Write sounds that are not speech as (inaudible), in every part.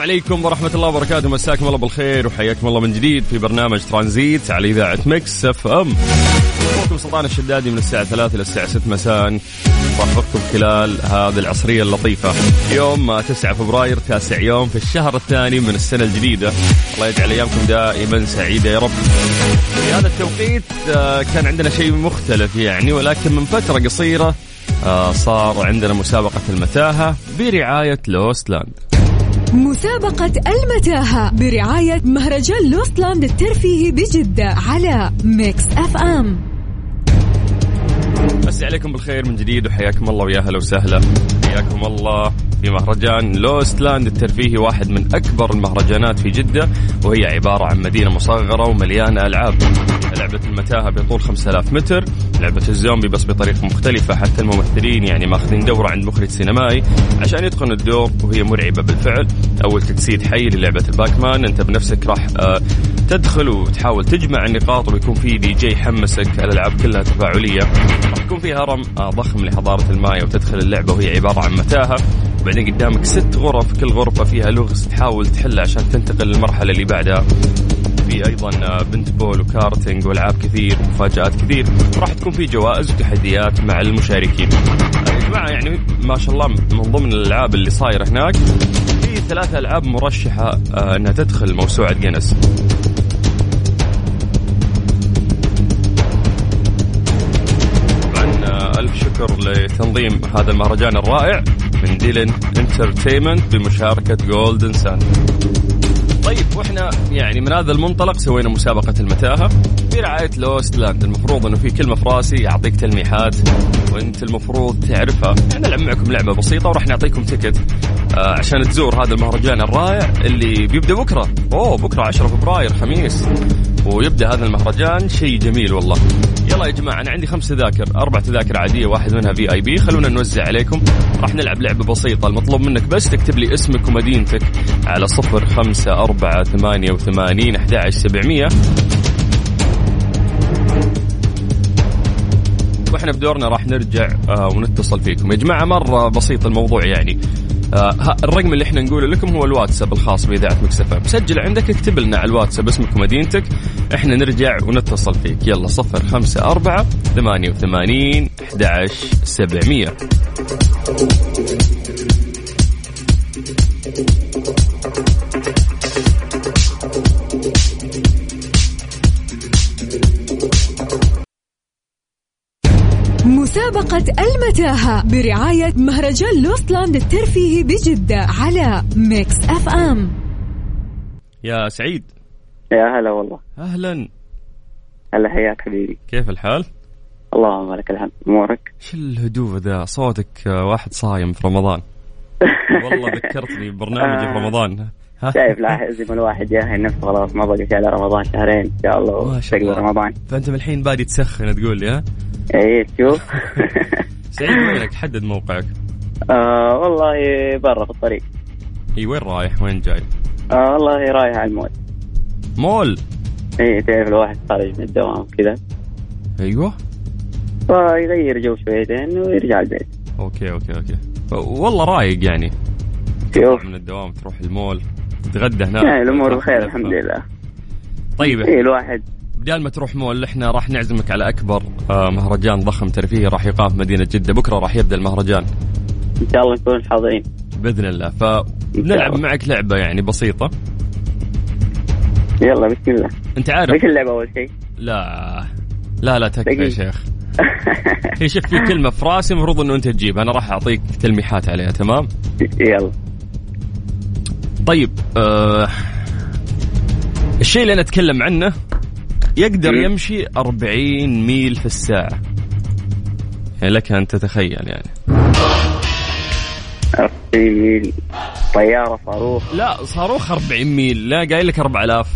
السلام عليكم ورحمة الله وبركاته. مساكم الله بالخير وحياكم الله من جديد في برنامج ترانزيت على إذاعة Mix FM. أخوكم سلطان الشدادي من الساعة 3 إلى الساعة 6 مساء. رافقكم خلال هذه العصرية اللطيفة. يوم 9 فبراير تاسع يوم في الشهر الثاني من السنة الجديدة. الله يجعل أيامكم دائما سعيدة يا رب. في هذا التوقيت آه، كان عندنا شيء مختلف يعني ولكن من فترة قصيرة آه، صار عندنا مسابقة المتاهة برعاية Lost Land مسابقة المتاهة برعاية مهرجان Lost Land الترفيهي بجدة على Mix FM. مسي عليكم بالخير من جديد وحياكم الله ويا هلا وسهلا. حياكم الله. في مهرجان Lost Land. الترفيهي واحد من أكبر المهرجانات في جدة وهي عبارة عن مدينة مصغرة ومليانة ألعاب. لعبة المتاهة بطول 5000 متر. لعبة الزومبي بس بطريقه مختلفة حتى الممثلين يعني ماخذين دوره عند مخرج سينمائي عشان يتقنوا الدور وهي مرعبة بالفعل. أول تجسيد حي للعبة ال Pac-Man. أنت بنفسك راح آه، تدخل وتحاول تجمع النقاط ويكون في دي جي يحمسك الألعاب كلها تفاعلية. راح يكون في هرم ضخم لحضارة المايا وتدخل اللعبة وهي عبارة عن متاهة. وبعدين قدامك ست غرف كل غرفة فيها لغز تحاول تحلها عشان تنتقل للمرحلة اللي بعدها. في أيضا آه، paintball و karting وألعاب كثير ومفاجات كثير. راح تكون في جوائز وتحديات مع المشاركين. يا جماعة يعني ما شاء الله من ضمن الألعاب اللي صايرة هناك في ثلاث ألعاب مرشحة آه، إنها تدخل موسوعة جينيس. آه، ألف شكر لتنظيم هذا المهرجان الرائع. من ديلن Entertainment بمشاركة Golden Sun طيب وإحنا يعني من هذا المنطلق سوينا مسابقة المتاهة برعاية Lost Land المفروض إنه في كلمة في راسي يعطيك تلميحات وأنت المفروض تعرفها. يعني نلعب معكم لعبة بسيطة وراح نعطيكم ticket آه عشان تزور هذا المهرجان الرائع اللي بيبدأ بكرة. أوه بكرة 10 فبراير خميس. ويبدأ هذا المهرجان شيء جميل والله. يلا يا جماعة أنا عندي خمس تذاكر أربع تذاكر عادية واحد منها في أي بي خلونا نوزع عليكم. راح نلعب لعبة بسيطة المطلوب منك بس تكتب لي اسمك ومدينتك على صفر خمسة أربعة ثمانية وثمانين أحد عشر سبعمية. وإحنا بدورنا راح نرجع آه ونتصل فيكم. يا جماعة مرة بسيط الموضوع يعني. آه الرقم اللي إحنا نقوله لكم هو الواتساب الخاص بإذاعة مكسفة سجل عندك اكتب لنا على الواتساب اسمك ومدينتك. إحنا نرجع ونتصل فيك. يلا صفر خمسة أربعة ثمانية وثمانين أحد سبعمية. مسابقة المتاهة برعاية مهرجان Lost Land الترفيهي بجدة على Mix FM. يا سعيد. يا هلا والله. أهلا. هلا حياك حبيبي. كيف الحال؟ اللهم لك الحمد أمورك؟ شو الهدوء ذا؟ صوتك آه، واحد صايم في رمضان. (laughs) والله ذكرتني ببرنامجي في رمضان؟ شايف لازم الواحد يأهل نفسه خلاص ما بقى على رمضان شهرين إن شاء الله الله. رمضان. فأنت من الحين بادي تسخن تقول لي ها؟ إيه تشوف (laughs) سعيد وينك حدد موقعك. آه والله برا في الطريق. إي وين رايح؟ وين جاي؟ آه والله رايح على المول. مول؟ إيه تعرف الواحد خارج من الدوام كذا. أيوه. فيغير جو شويتين ويرجع البيت. أوكي أوكي أوكي. والله رايق يعني. شوف. من الدوام تروح المول. تتغدى هناك. يعني الأمور بخير. الحمد لله. طيب. إيه الواحد. بدال ما تروح مول إحنا راح نعزمك على أكبر آه، مهرجان ضخم ترفيهي راح يقام في مدينة جدة. بكرة راح يبدأ المهرجان. إن شاء الله نكون حاضرين. بإذن الله. فبنلعب. معك لعبة يعني بسيطة. يلا بسم الله. أنت عارف. إيش اللعبة أول شيء؟ لا. لا لا تكفى يا. شيخ. (laughs) هي شوف في كلمة في راسي المفروض إنه أنت تجيبها أنا راح أعطيك تلميحات عليها تمام؟ يلا. طيب آه الشيء اللي أنا أتكلم عنه يقدر يمشي 40 ميل في الساعة. يعني لك أن تتخيل يعني. 40 ميل. طيارة صاروخ. لا صاروخ 40 ميل. لا قايل لك 4000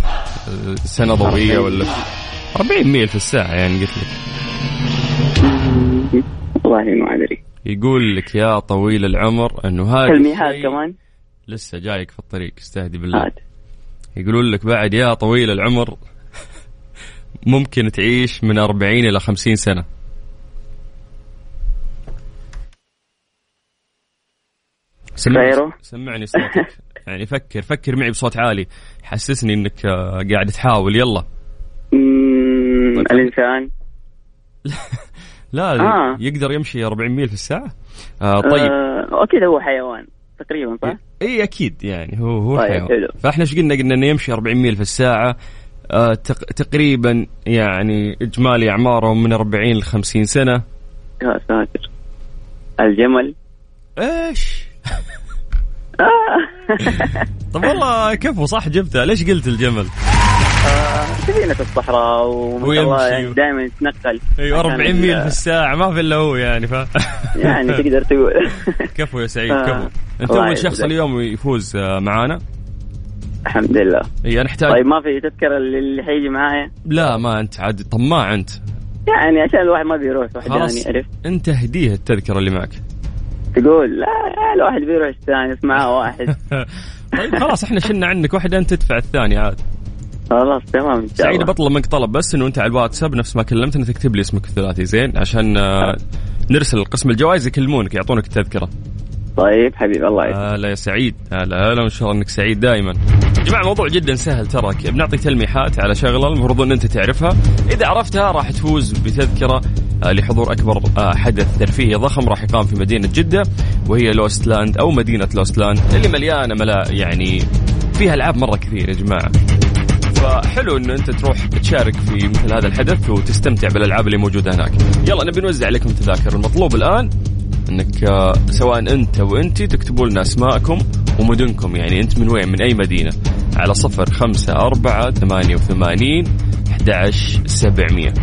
سنة ضوئية ولا؟ 40 ميل في الساعة يعني قلت لك. والله ما أدري. يقول لك يا طويل العمر إنه هذا تلميحات كمان. لسه جايك في الطريق استهدي بالله. هات يقولون لك بعد يا طويل العمر ممكن تعيش من 40 إلى 50 سنة. سمعني؟ سمعني صوتك. (laughs) يعني فكر فكر معي بصوت عالي. حسسني إنك آه، قاعد تحاول. يلا. طيب. الإنسان. (laughs) لا آه. يقدر يمشي 40 ميل في الساعة. آه طيب. آه أكيد هو حيوان تقريبا صح؟ إي أكيد يعني هو هو طيب، حيوان حلو. فإحنا إيش قلنا؟ قلنا إنه يمشي 40 ميل في الساعة. آه تق- تقريبا يعني إجمالي أعماره من 40 ل 50 سنة. يا ساتر. الجمل. إيش. (laughs) طب والله كفو صح جبتها. ليش قلت الجمل؟ سفينة الصحراء وما شاء الله ويمشي. يعني دائما يتنقل. أيوه عشان 40 ال- ميل في الساعة ما في إلا هو يعني ف (laughs) يعني تقدر تقول. (laughs) كفو يا سعيد آه. كفو. أنت أول شخص. اليوم يفوز آه، معانا؟ الحمد لله. إي أنا احتاج طيب ما في تذكرة اللي حيجي معايا؟ لا ما أنت عاد طماع أنت. يعني عشان الواحد ما بيروح وحداني عرفت أنت اهديه التذكرة اللي معك. تقول لا لا، الواحد بيروح يستانس معاه واحد. (laughs) طيب خلاص إحنا شلنا عنك واحد أنت تدفع الثاني عاد. خلاص تمام إن شاء سعيد الله. بطلب منك طلب بس إنه أنت على الواتساب نفس ما كلمتنا تكتب لي اسمك الثلاثي زين؟ عشان آه، نرسل قسم الجوائز يكلمونك يعطونك التذكرة. طيب حبيبي الله يسعدك هلا يا سعيد. هلا هلا وإن شاء الله إنك سعيد دائما. يا جماعة موضوع جدا سهل ترى بنعطي تلميحات على شغلة المفروض إن أنت تعرفها. إذا عرفتها راح تفوز بتذكرة آه، لحضور أكبر آه، حدث ترفيهي ضخم راح يقام في مدينة جدة وهي Lost Land أو مدينة Lost Land اللي مليانة ملا يعني فيها ألعاب مرة كثير يا جماعة. فحلو انه أنت تروح تشارك في مثل هذا الحدث وتستمتع بالألعاب اللي موجودة هناك. يلا نبي نوزع عليكم تذاكر، المطلوب الآن إنك آه، سواء أنت وأنت تكتبوا لنا أسماءكم ومدنكم. يعني أنت من وين؟ من أي مدينة؟ على صفر خمسة أربعة ثمانية وثمانين أحد سبعمية.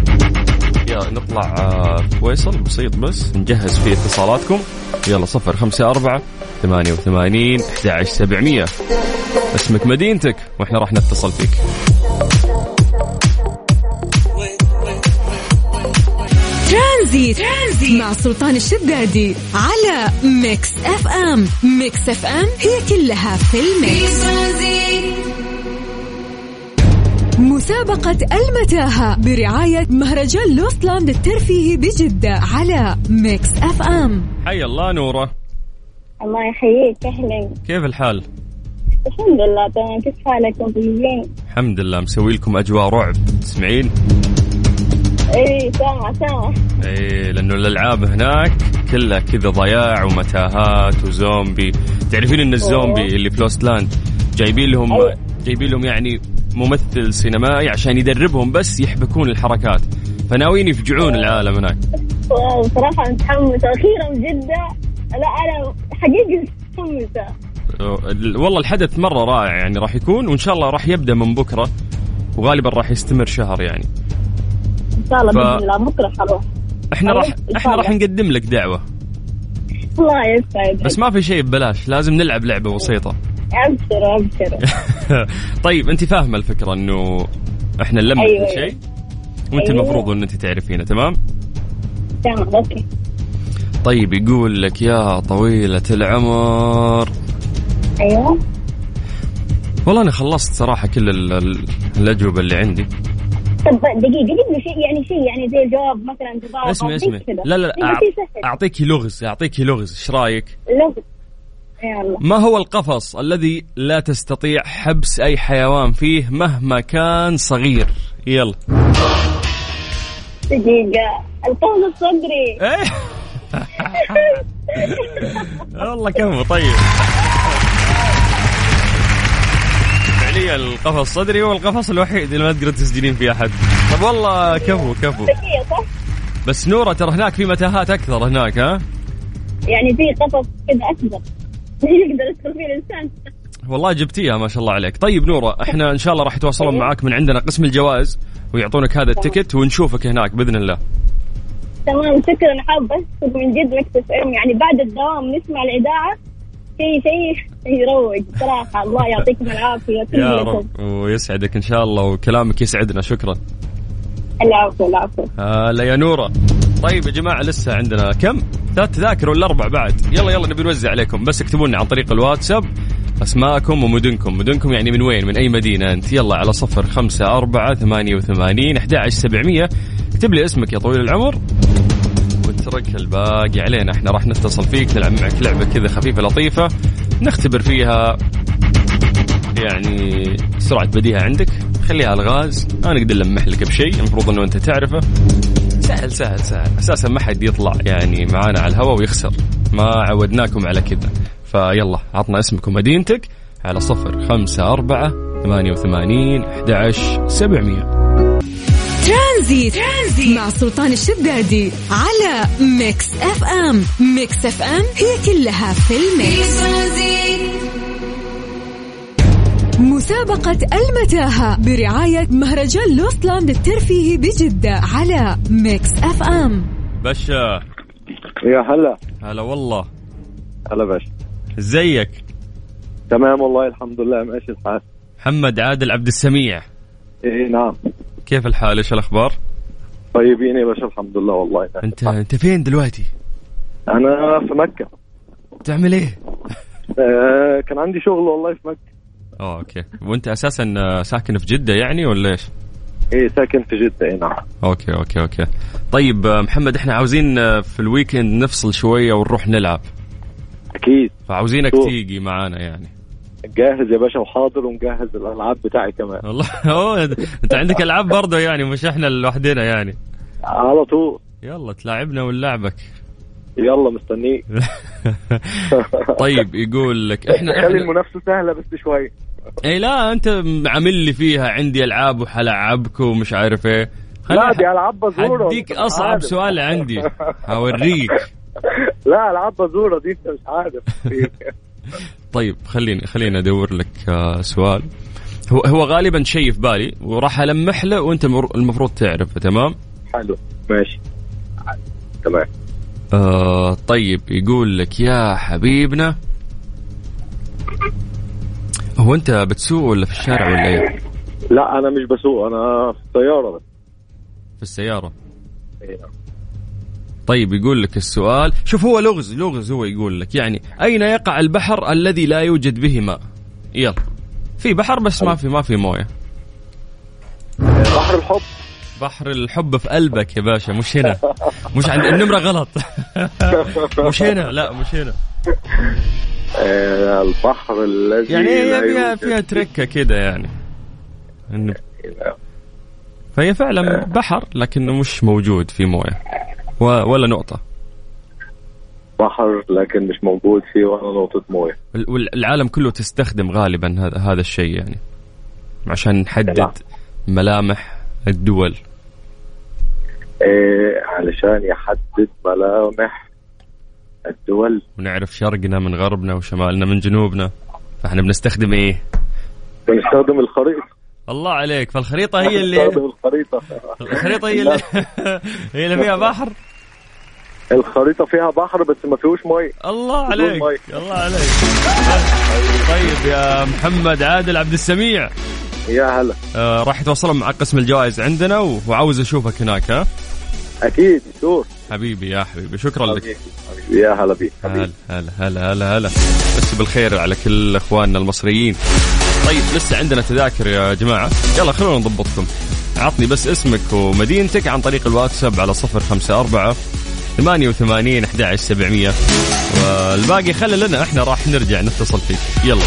يلا نطلع آه، فاصل بسيط بس. نجهز فيه اتصالاتكم. يلا صفر خمسة أربعة ثمانية وثمانين أحد سبعمية. اسمك مدينتك وإحنا راح نتصل فيك. ترانزيت, ترانزيت مع سلطان الشدادي على Mix FM Mix FM هي كلها في ال Mix مسابقة المتاهة برعاية مهرجان Lost Land الترفيهي بجدة على Mix FM حي الله نورة الله يحييك أهلا كيف الحال؟ الحمد لله تمام كيف حالكم طيبين؟ الحمد لله مسوي لكم أجواء رعب تسمعين؟ سامعة سامعة إيه لأنه الألعاب هناك كلها كذا ضياع ومتاهات وزومبي. تعرفين إن الزومبي اللي في Lost Land جايبين لهم أيوة. جايبين لهم يعني ممثل سينمائي عشان يدربهم بس يحبكون الحركات. فناويين يفجعون العالم هناك. واو، صراحة متحمسة أخيرا جدة لا أنا حقيقي متحمسة والله الحدث مرة رائع يعني راح يكون وإن شاء الله راح يبدأ من بكرة وغالبا راح يستمر شهر يعني. شاء الله ف- بإذن الله. بكرة حروح إحنا راح إحنا راح. نقدم لك دعوة. الله يسعدك. بس ما في شيء ببلاش لازم نلعب لعبة بسيطة. أبشر أبشر. (laughs) طيب أنت فاهمة الفكرة إنه إحنا نلمح أيوة، كل شيء أيوة. وأنت أيوة. المفروض إن أنت تعرفينه تمام؟ تمام أوكي. طيب يقول لك يا طويلة العمر. أيوه. والله أنا خلصت صراحة كل ال- ال- الأجوبة اللي عندي. طب دقيقة جيب لي شيء يعني شيء يعني زي جواب مثلا جواب اسمع كذا. لا لا لا. اعطيكي لغز اعطيكي لغز. إيش رأيك؟ لغز. يلا ما هو القفص الذي لا تستطيع حبس أي حيوان فيه مهما كان صغير؟ يلا. دقيقة. القوس الصدري. إيه؟ (laughs) والله كفو طيب. فعليا القفص. الصدري هو القفص الوحيد اللي ما تقدر تسجلين فيه أحد. طب والله كفو كفو؟ بس نورة ترى هناك في متاهات أكثر هناك ها؟ يعني في قفص كذا أكبر. (laughs) يقدر يدخل فيه الإنسان. والله جبتيها ما شاء الله عليك. طيب نورة إحنا إن شاء الله راح يتواصلون معاك من عندنا قسم الجوائز ويعطونك هذا التيكت ونشوفك هناك بإذن الله. تمام شكرا حابة. من جد إم. يعني بعد الدوام نسمع الإذاعة شيء شيء يروق صراحة الله يعطيكم العافية كل يا. رب. ويسعدك إن شاء الله وكلامك يسعدنا. شكرا. العفو العفو. هلا يا نورة. طيب يا جماعة لسه عندنا كم؟ ثلاث تذاكر ولا أربع بعد. يلا يلا نبي نوزع عليكم. بس اكتبوا لنا عن طريق الواتساب أسماءكم ومدنكم. مدنكم يعني من وين؟ من أي مدينة أنت؟ يلا على صفر خمسة أربعة ثمانية وثمانين أحد سبعمية. اكتب لي اسمك يا طويل العمر. واترك الباقي علينا. إحنا راح نتصل فيك نلعب معك لعبة كذا خفيفة لطيفة نختبر فيها يعني سرعة بديهة عندك. خليها الغاز. ما نقدر نلمح لك بشيء المفروض إنه أنت تعرفه. سهل سهل سهل. أساسا ما حد يطلع يعني معانا على الهواء ويخسر. ما عودناكم على كذا. فيلا عطنا اسمك ومدينتك على صفر خمسة أربعة ثمانية وثمانين أحد عشر سبعمية. ترانزيت. ترانزيت. مع سلطان الشدادي على Mix FM. Mix FM هي كلها في ال Mix. مسابقة المتاهة برعاية مهرجان Lost Land الترفيهي بجدة على Mix FM. باشا يا هلا. هلا والله. هلا باشا ازيك تمام والله الحمد لله ماشي الحال. محمد عادل عبد السميع. إيه نعم. كيف الحال؟ إيش الأخبار؟ طيبين يا باشا الحمد لله والله. انت أنت فين دلوقتي؟ أنا في مكة. تعمل إيه؟ آه كان عندي شغل والله في مكة. آه أوكي. وأنت أساسا آه، ساكن في جدة يعني ولا إيش؟ إيه ساكن في جدة إيه نعم. أوكي أوكي أوكي. طيب آه، محمد إحنا عاوزين في ال weekend نفصل شوية ونروح نلعب. أكيد. فعاوزينك. تيجي معانا يعني. جاهز يا باشا وحاضر ومجهز الألعاب بتاعي كمان. والله (laughs) أوه، انت عندك ألعاب برضه يعني مش إحنا لوحدنا يعني. على طول. يلا تلاعبنا ونلعبك. يلا مستنيك. (laughs) طيب يقول لك إحنا خلي إحنا المنافسة سهلة بس شوية اي لا أنت عامل لي فيها عندي ألعاب وحلعبك ومش عارف إيه. لا دي ألعاب بزورة هديك أصعب عارف. سؤال عندي. هوريك. (laughs) لا ألعاب بزورة دي أنت مش عارف. طيب خليني خليني أدور لك آه، سؤال. هو هو غالبا شيء في بالي وراح ألمح له وأنت المفروض تعرفه تمام؟ حلو ماشي. تمام. آه طيب يقول لك يا حبيبنا هو أنت بتسوق ولا في الشارع ولا إيه؟ لا أنا مش بسوق أنا في الطيارة بس في السيارة. نعم. طيب يقول لك السؤال شوف هو لغز لغز هو يقول لك يعني أين يقع البحر الذي لا يوجد به ماء؟ يلا. في بحر بس ما في ما في موية. بحر الحب. بحر الحب في قلبك يا باشا مش هنا. مش عند النمرة غلط. (laughs) مش هنا لا مش هنا. آه، البحر الذي يعني هي فيها فيها تركة كده يعني. فهي فعلا بحر لكنه مش موجود في موية. ولا نقطة؟ بحر لكن مش موجود فيه ولا نقطة موية. وال- والعالم كله تستخدم غالبا هذا هذا الشيء يعني عشان نعم. نحدد ملامح الدول. إيه علشان يحدد ملامح الدول. ونعرف شرقنا من غربنا وشمالنا من جنوبنا. فإحنا بنستخدم إيه؟ بنستخدم الخريطة. الله عليك. فالخريطة هي اللي الخريطة. الخريطة هي اللي هي اللي فيها بحر؟ الخريطة فيها بحر بس ما فيهوش مية. الله عليك. مي. الله عليك. طيب يا محمد عادل عبد السميع. يا هلا. آه راح يتواصلون مع قسم الجوائز عندنا وعاوز أشوفك هناك ها؟ أكيد شور. حبيبي يا حبيبي شكرا لك. حبيبي حبيبي. يا هلا بيك هلا حبيبي هلا هلا هلا هلا. بس بالخير على كل إخواننا المصريين. طيب لسه عندنا تذاكر يا جماعة. يلا خلونا نضبطكم. عطني بس اسمك ومدينتك عن طريق الواتساب على صفر خمسة أربعة ثمانية وثمانين أحد عشر سبعمية. والباقي خلي لنا إحنا راح نرجع نتصل فيك. يلا.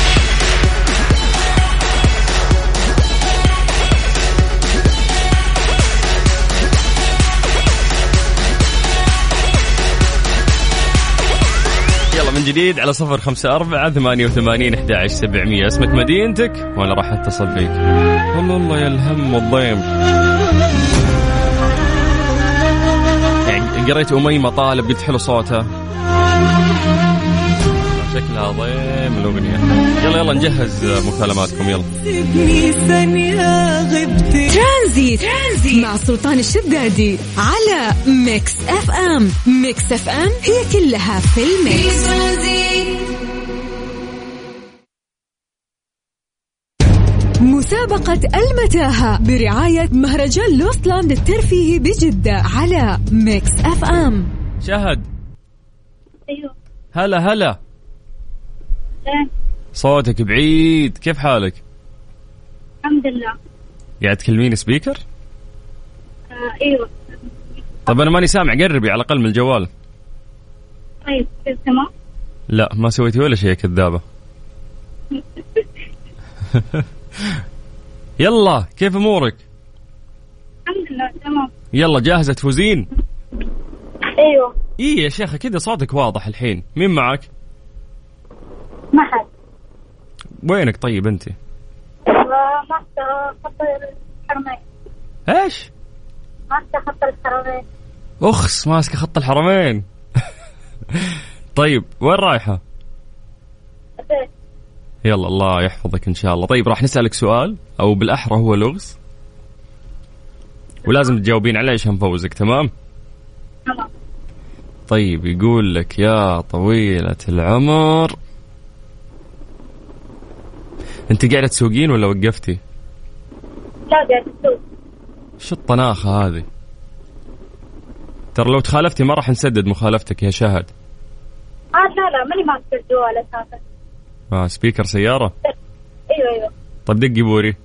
يلا من جديد على صفر خمسة أربعة ثمانية وثمانين أحد عشر سبعمية. اسمك مدينتك؟ وأنا راح أتصل فيك. والله الله يا الهم والضيم. قريت أميمة طالب قلت حلو صوتها شكلها ضيم الأغنية. يلا يلا نجهز مكالماتكم يلا. ترانزيت. ترانزيت. مع سلطان الشدادي على Mix FM. Mix FM هي كلها في ال mix. ترانزيت مسابقة المتاهة برعاية مهرجان Lostland الترفيهي بجدة على Mix FM. شهد. أيوه. هلا هلا. صوتك بعيد. كيف حالك؟ الحمد لله. قاعد تكلميني speaker؟ آه أيوه. طب أنا ماني سامع. قربي على الأقل من الجوال. طيب كيف تمام؟ لا ما سويتي ولا شيء يا كذابة. (laughs) يلا كيف أمورك؟ الحمد لله تمام. يلا جاهزة تفوزين؟ أيوه. اي يا شيخة كذا صوتك واضح الحين. مين معك؟ ما حد. وينك طيب أنت؟ ما خط الحرمين. إيش؟ ما خط الحرمين. أخس ماسكه خط الحرمين. طيب وين رايحة؟ يلا الله يحفظك إن شاء الله. طيب راح نسألك سؤال أو بالأحرى هو لغز. ولازم تجاوبين عليه عشان نفوزك تمام؟ تمام طيب يقول لك يا طويلة العمر. أنت قاعدة تسوقين ولا وقفتي؟ لا قاعد تسوق شو الطناخة هذه؟ ترى لو تخالفتي ما راح نسدد مخالفتك يا شهد. آه لا لا ماني ماسك الجوال أساسا. آه speaker سيارة؟ أيوه أيوه. طب دقي بوري.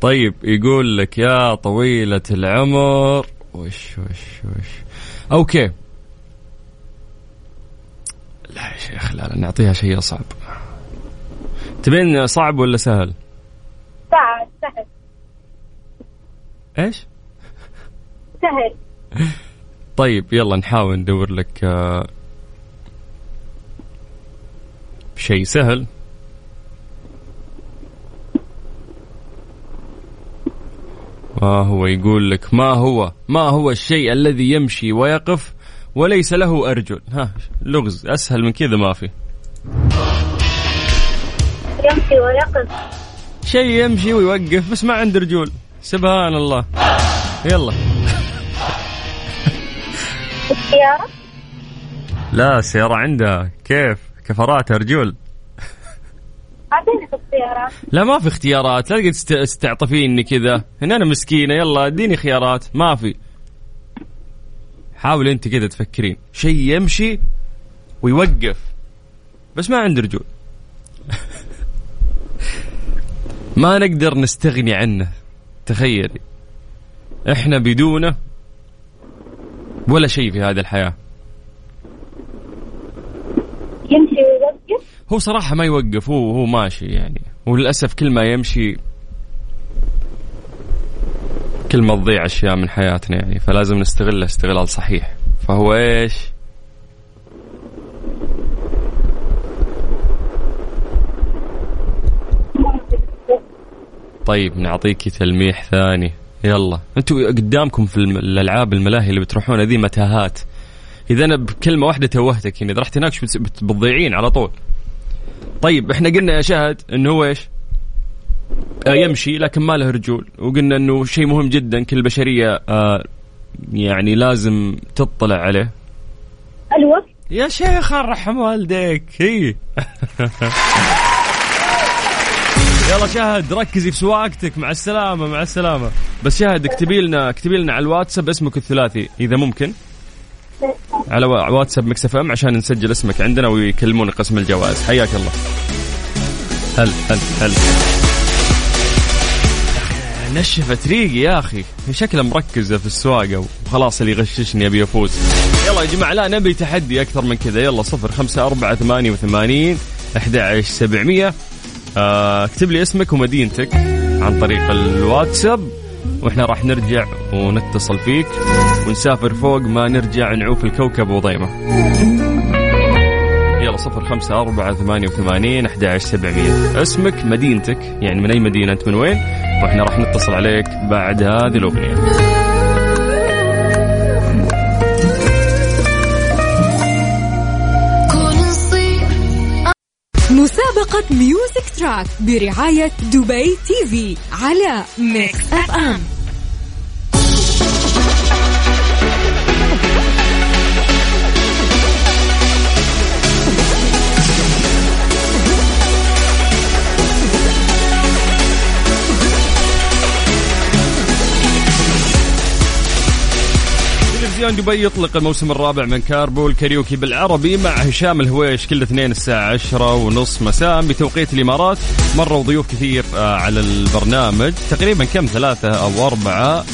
طيب يقول لك يا طويلة العمر. وش وش وش. okay. لا يا شيخ لا لا نعطيها شيء أصعب. تبين صعب ولا سهل؟ ساعة سهل. إيش؟ سهل. طيب يلا نحاول ندور لك آه، شيء سهل. ما هو يقول لك ما هو ما هو الشيء الذي يمشي ويقف وليس له أرجل؟ ها لغز أسهل من كذا ما في. يمشي ويقف. شيء يمشي ويوقف بس ما عنده رجول. سبحان الله. يلا. السيارة لا السيارة عندها. كيف؟ كفرات رجول. اعطيني في السيارات لا ما في اختيارات. لا تقعد تست- تستعطفيني كذا. هنا أنا مسكينة. يلا اديني خيارات. ما في. حاول أنت كذا تفكرين. شيء يمشي ويوقف. بس ما عنده رجول. (laughs) ما نقدر نستغني عنه. تخيلي. إحنا بدونه ولا شيء في هذه الحياة. يمشي ويوقف؟ هو صراحة ما يوقف هو هو ماشي يعني. وللأسف كل ما يمشي كل ما تضيع أشياء من حياتنا يعني. فلازم نستغله استغلال صحيح. فهو إيش؟ طيب نعطيك تلميح ثاني. يلا. أنتوا قدامكم في الألعاب الملاهي اللي بتروحونها ذي متاهات. إذا أنا بكلمة واحدة توهتك يعني إذا رحت هناك بتضيعين على طول. طيب إحنا قلنا يا شهد إنه هو إيش؟ آه يمشي لكن ما له رجول. وقلنا إنه شيء مهم جدا كل البشرية آه يعني لازم تطلع عليه. الوقت يا شيخ رحم والديك. هي (laughs) يلا شهد ركزي في سواقتك مع السلامة مع السلامة. بس شهد اكتبي لنا اكتبي لنا على الواتساب اسمك الثلاثي إذا ممكن. على وا- واتساب Mix FM عشان نسجل اسمك عندنا ويكلمون قسم الجوائز. حياك الله. هل هل هل. نشفت ريقي يا أخي. شكلها مركزه في السواقة وخلاص اللي يغششني أبي افوز يلا يا جماعة لا نبي تحدي أكثر من كذا. يلا صفر خمسة أربعة ثمانية وثمانين أحد سبعمية. اكتب لي اسمك ومدينتك عن طريق الواتساب وإحنا راح نرجع ونتصل فيك ونسافر فوق ما نرجع نعوف الكوكب وضيمة. يلا صفر خمسة أربعة ثمانية وثمانين أحد سبعمية. اسمك مدينتك يعني من أي مدينة أنت من وين؟ وإحنا راح نتصل عليك بعد هذه الأغنية. مسابقة Music Track برعاية دبي TV على Mix FM تلفزيون دبي يطلق الموسم الرابع من Carpool Karaoke بالعربي مع هشام الهويش كل اثنين الساعة عشرة ونص مساء بتوقيت الإمارات. مروا ضيوف كثير آه، على البرنامج. تقريبا كم؟ ثلاثة أو أربعة.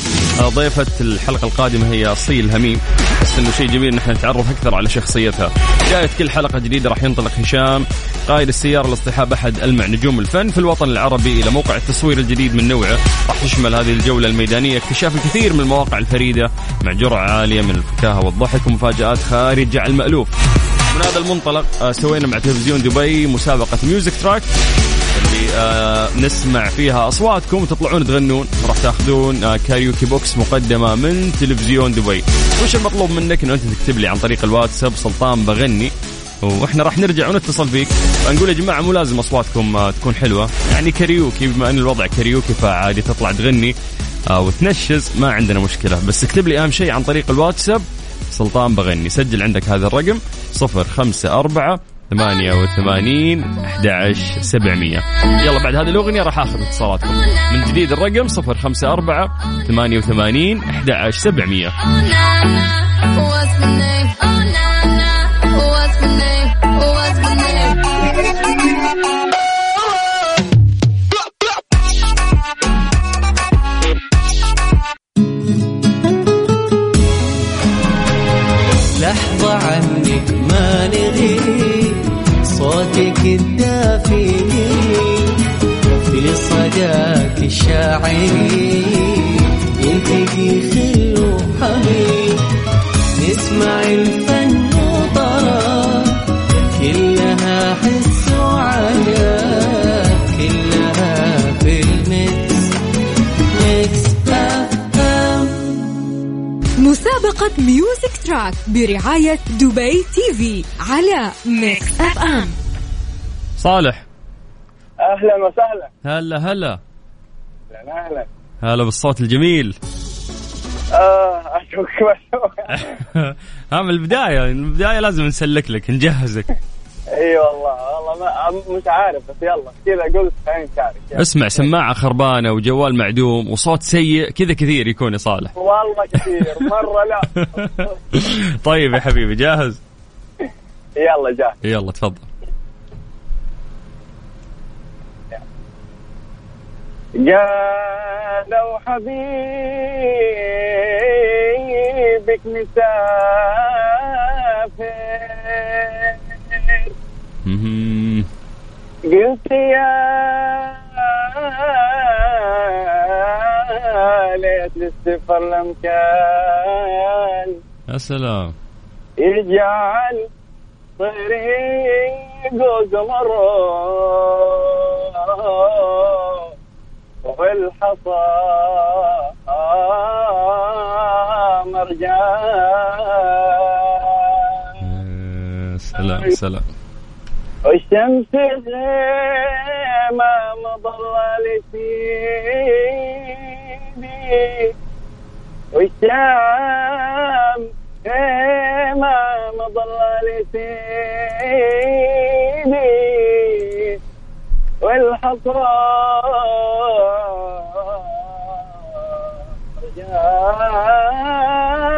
آه، ضيفة الحلقة القادمة هي أصيل هميم. بس إنه شيء جميل نحن نتعرف أكثر على شخصيتها. بداية كل حلقة جديدة راح ينطلق هشام. قائد السيارة لاصطحاب أحد ألمع نجوم الفن في الوطن العربي إلى موقع التصوير الجديد من نوعه. راح تشمل هذه الجولة الميدانية اكتشاف الكثير من المواقع الفريدة مع جرعة عالية من الفكاهة والضحك ومفاجآت خارج عن المألوف. من هذا المنطلق آه، سوينا مع تلفزيون دبي مسابقة Music Track اللي آه نسمع فيها أصواتكم وتطلعون تغنون راح تاخذون آه karaoke box مقدمة من تلفزيون دبي. وش المطلوب منك؟ إنه أنت تكتب لي عن طريق الواتساب سلطان بغني. وإحنا راح نرجع ونتصل فيك. نقول يا جماعة مو لازم أصواتكم تكون حلوة. يعني كاريوكي بما إن الوضع كاريوكي فعادي تطلع تغني. أو تنشز ما عندنا مشكلة. بس اكتب لي أهم شيء عن طريق الواتساب. سلطان بغني سجل عندك هذا الرقم 054 88 11 700 يلا بعد هذه الأغنية راح أخذ اتصالاتكم. من جديد الرقم 054 88 11 700 برعاية دبي TV على Mix FM صالح. أهلا وسهلا. هلا هلا. أهلا أهلا. هلا بالصوت الجميل. آه أشوفك مشوق (laughs) ها من البداية من البداية لازم نسلك لك نجهزك. إي والله. والله مش عارف بس يلا كذا قلت خلينا نشارك يلا. اسمع سماعة خربانة وجوال معدوم وصوت سيء كذا كثير يكون يا صالح والله كثير مرة لا. (laughs) طيب يا حبيبي جاهز؟ يلا جاهز. يلا تفضل. قالوا حبيبك مسافر. قلت يا ليت للسفر لم كان يا سلام. يجعل طريق قمر والحصى مرجان. سلام سلام. والشمس غيمة مظلل سيدي والشام غيمة مظلل سيدي والحصى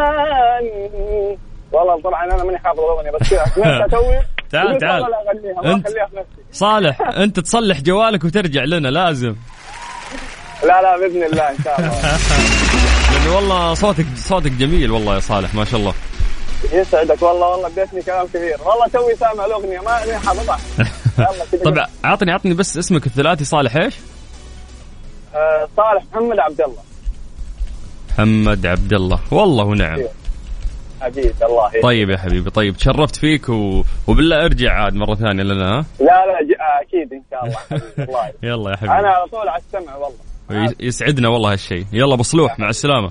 رجال والله طبعا أنا ماني حافظ الأغنية بس كذا. (laughs) تعال تعال. نفسي صالح أنت تصلح جوالك وترجع لنا لازم. لا لا بإذن الله إن شاء الله. (laughs) لأنه والله صوتك صوتك جميل والله يا صالح ما شاء الله. يسعدك والله والله اديتني كلام كثير والله توي سامع الأغنية ما حافظها (laughs) يلا كذا. طب عطني عطني بس اسمك الثلاثي صالح إيش؟ آه، صالح محمد عبد الله. محمد عبد الله. والله ونعم حبيبي الله يهديك. طيب يا حبيبي طيب تشرفت فيك و... وبالله أرجع عاد مرة ثانية لنا ها؟ لا لا ج- آه، أكيد إن شاء الله الله. (laughs) يلا يا أنا حبيبي على طول على السمع والله. ويس- يسعدنا والله هالشيء يلا بصلوح مع السلامة.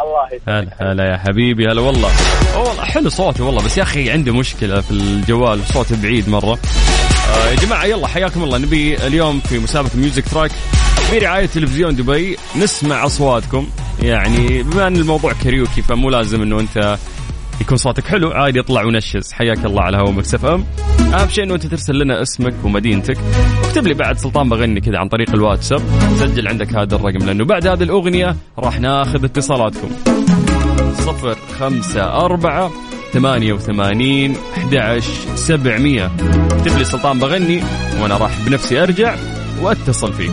الله. هلا هلا يا حبيبي هلا والله. والله حلو صوتي والله بس يا أخي عندي مشكلة في الجوال صوتي بعيد مرة. آه يا جماعة يلا حياكم الله. نبي اليوم في مسابقة Music Track برعايه تلفزيون دبي. نسمع أصواتكم. يعني بما أن الموضوع كاريوكي فمو لازم إنه أنت يكون صوتك حلو. عادي اطلع ونشز. حياك الله على هوا Mix FM. أهم شيء إنه أنت ترسل لنا اسمك ومدينتك. واكتب لي بعد سلطان بغني كذا عن طريق الواتساب. سجل عندك هذا الرقم لأنه بعد هذه الأغنية راح ناخذ اتصالاتكم. صفر خمسة أربعة ثمانية وثمانين أحد سبعمية. اكتب لي سلطان بغني وأنا راح بنفسي أرجع وأتصل فيك.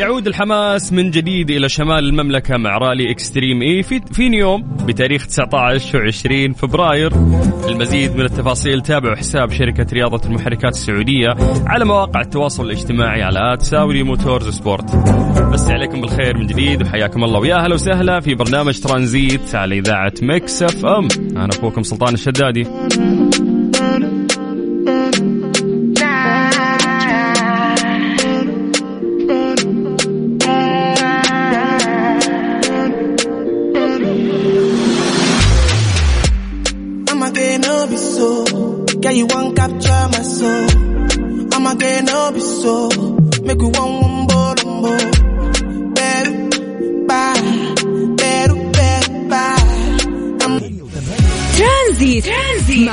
يعود الحماس من جديد إلى شمال المملكة مع رالي Extreme E في في نيوم بتاريخ 19 و20 فبراير. المزيد من التفاصيل تابعوا حساب شركة رياضة المحركات السعودية على مواقع التواصل الاجتماعي على at Saudi Motorsport. بس عليكم بالخير من جديد وحياكم الله. ويا أهلا وسهلا في برنامج ترانزيت على إذاعة مكس أف أم. أنا أخوكم سلطان الشدادي.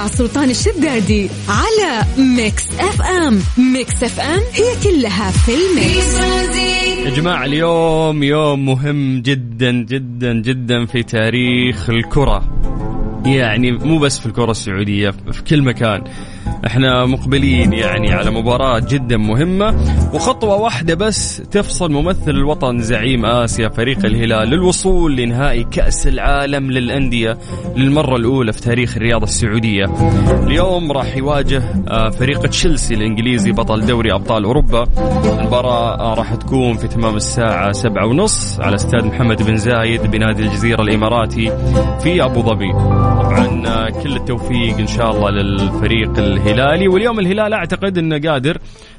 سلطان الشدادي على Mix FM. Mix FM هي كلها في ال mix. يا جماعة اليوم يوم مهم جدا جدا جدا في تاريخ الكرة. يعني مو بس في الكرة السعودية في كل مكان. إحنا مقبلين يعني على مباراة جدا مهمة وخطوة واحدة بس تفصل ممثل الوطن زعيم آسيا فريق الهلال للوصول لنهائي كأس العالم للأندية للمرة الأولى في تاريخ الرياضة السعودية. اليوم راح يواجه آه، فريق تشيلسي الإنجليزي بطل دوري أبطال أوروبا. المباراة آه، راح تكون في تمام الساعة سبعة ونص على استاد محمد بن زايد بنادي الجزيرة الإماراتي في أبو ظبي. طبعا آه، كل التوفيق إن شاء الله للفريق الهلالي. واليوم الهلال أعتقد أنه قادر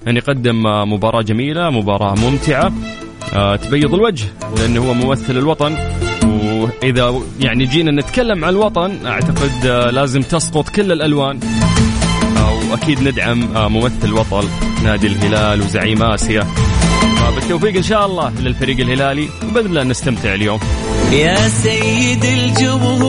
أن يقدم آه، مباراة جميلة مباراة ممتعة. آه، تبيض الوجه لأنه هو ممثل الوطن. وإذا يعني جينا نتكلم عن الوطن أعتقد آه، لازم تسقط كل الألوان. آه، وأكيد ندعم ممثل وطن نادي الهلال وزعيم آسيا. آه، بالتوفيق إن شاء الله للفريق الهلالي. وبإذن الله نستمتع اليوم. يا سيد الجمهور.